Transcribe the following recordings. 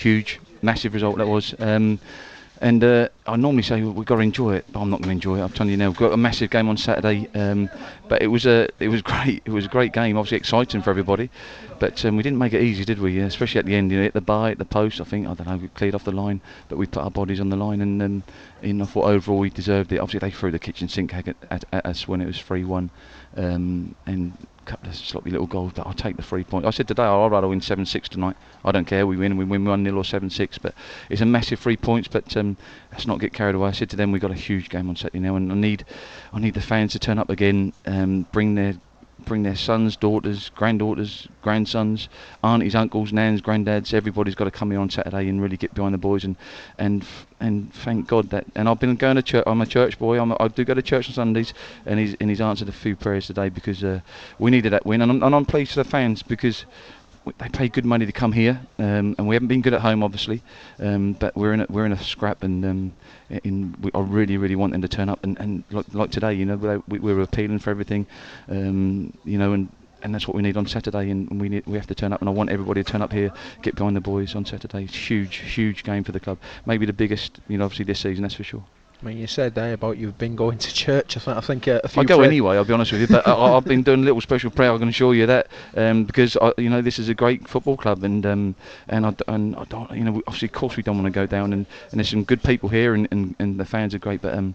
huge, massive result that was. Um, and uh, I normally say we've got to enjoy it, but I'm not going to enjoy it. I'm telling you now, we've got a massive game on Saturday, um, but it was a it was great. It was a great game, obviously exciting for everybody, but um, we didn't make it easy, did we? Especially at the end, you know, at the bar, at the post. I think I don't know, we cleared off the line, but we put our bodies on the line, and um, I thought overall we deserved it. Obviously they threw the kitchen sink at, at, at us when it was 3-1, um, and a couple of sloppy little goals, but I'll take the three points. I said today I'd rather win 7 6 tonight. I don't care, we win, we win 1 0 or 7 6, but it's a massive three points. But um, let's not get carried away. I said to them, we've got a huge game on Saturday now, and I need, I need the fans to turn up again, um, bring their bring their sons, daughters, granddaughters, grandsons, aunties, uncles, nans, granddads. Everybody's got to come here on Saturday and really get behind the boys and and and thank God that. And I've been going to church. I'm a church boy. I'm a, I do go to church on Sundays, and he's and he's answered a few prayers today because uh, we needed that win. And I'm, and I'm pleased for the fans because they pay good money to come here, um, and we haven't been good at home, obviously. Um, but we're in a, we're in a scrap, and um, in, we, I really really want them to turn up. And, and like, like today, you know, we, we were appealing for everything, um, you know, and and that's what we need on Saturday. And we need we have to turn up, and I want everybody to turn up here, get behind the boys on Saturday. Huge, huge game for the club. Maybe the biggest, you know, obviously this season, that's for sure. I mean, you said there about you've been going to church. I think, I think uh, a few. I go anyway. I'll be honest with you, but I, have been doing a little special prayer. I can assure you that um, because I, you know this is a great football club, and um, and I, and I don't, you know, obviously, of course, we don't want to go down, and, and there's some good people here, and, and, and the fans are great, but um,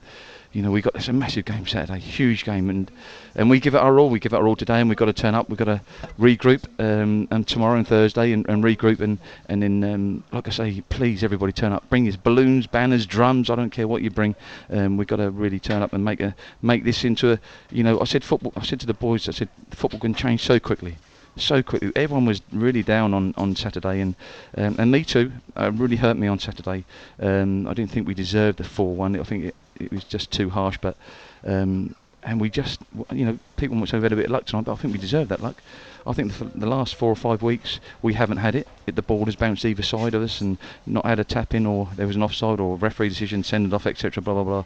you know, we got this a massive game Saturday, huge game, and and we give it our all. We give it our all today, and we've got to turn up. We've got to regroup, um, and tomorrow and Thursday, and, and regroup, and and then, um, like I say, please everybody turn up. Bring your balloons, banners, drums. I don't care what you bring. Um, we've got to really turn up and make a make this into a, you know, I said football. I said to the boys, I said football can change so quickly so quickly. Everyone was really down on, on Saturday, and um, and me too. Uh, really hurt me on Saturday. Um, I didn't think we deserved the four-one. I think it, it was just too harsh. But um, and we just, you know, people might say we had a bit of luck tonight, but I think we deserve that luck. I think the, the last four or five weeks we haven't had it. it. The ball has bounced either side of us and not had a tap in, or there was an offside, or referee decision, send it off, etc. Blah blah blah.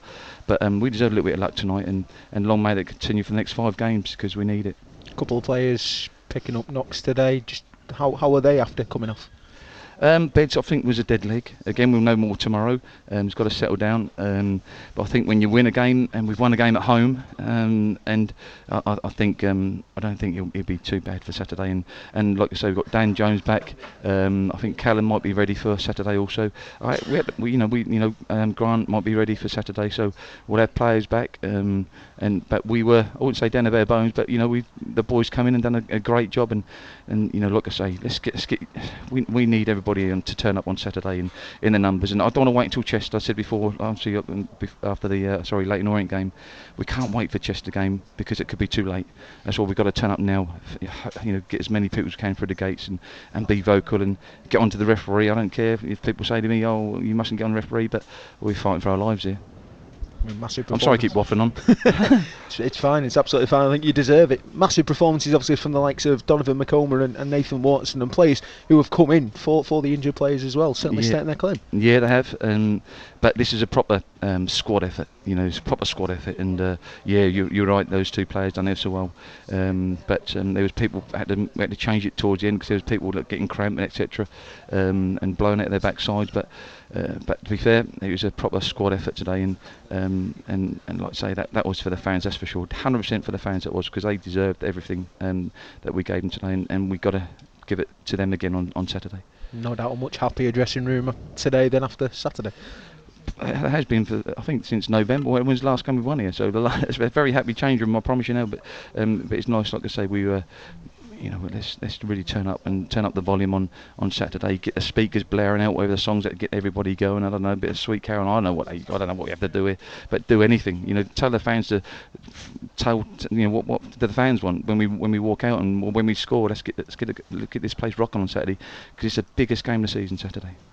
But um, we deserve a little bit of luck tonight, and and long may that continue for the next five games because we need it. A couple of players picking up knocks today. Just how how are they after coming off? Um, Beds, I think, was a dead leg. Again, we'll know more tomorrow. Um, it's got to settle down. Um, but I think when you win a game, and we've won a game at home, um, and I, I think um, I don't think it'll, it'll, be too bad for Saturday. And, and like I say, we've got Dan Jones back. Um, I think Callum might be ready for Saturday also. Right, we, we, you know, we, you know, Grant might be ready for Saturday. So we'll have players back. and but we were, I wouldn't say down to bare bones, but you know, we the boys come in and done a, a great job. And, and you know, like I say, let's get, let's get we, we need everybody everybody to turn up on Saturday in, in the numbers. And I don't want to wait until Chester. I said before, obviously after the uh, sorry Leyton Orient game, we can't wait for Chester game because it could be too late. That's why we've got to turn up now. You know, get as many people as can through the gates and, and be vocal and get onto the referee. I don't care if people say to me, "Oh, you mustn't get on referee," but we're fighting for our lives here. Massive I'm sorry, I keep waffling on. it's, it's, fine. It's absolutely fine. I think you deserve it. Massive performances, obviously, from the likes of Donovan McComa and, and Nathan Watson and players who have come in for, for the injured players as well. Certainly yeah. stating their claim. Yeah, they have. Um, but this is a proper um, squad effort. You know, it's proper squad effort. And uh, yeah, you, you're right. Those two players done it so well. Um, but um, there was people had to had to change it towards the end because there was people that getting cramped and etc. Um, and blowing at their backsides. But uh, but to be fair, it was a proper squad effort today. And um, and and like I say, that that was for the fans. That's for sure. 100% for the fans. It was because they deserved everything um, that we gave them today. And, and we got to give it to them again on on Saturday. No doubt a much happier dressing room today than after Saturday it has been for I think since November. When was the last time we won here? So the last, it's a very happy change room. I promise you now. But um, but it's nice, like I say, we were. You know, let's let's really turn up and turn up the volume on, on Saturday. Get the speakers blaring out whatever the songs that get everybody going. I don't know, a bit of Sweet Caroline. I don't know what they, I don't know what we have to do here, but do anything. You know, tell the fans to tell you know what what do the fans want when we when we walk out and when we score. Let's get let's get look at this place rocking on Saturday because it's the biggest game of the season Saturday.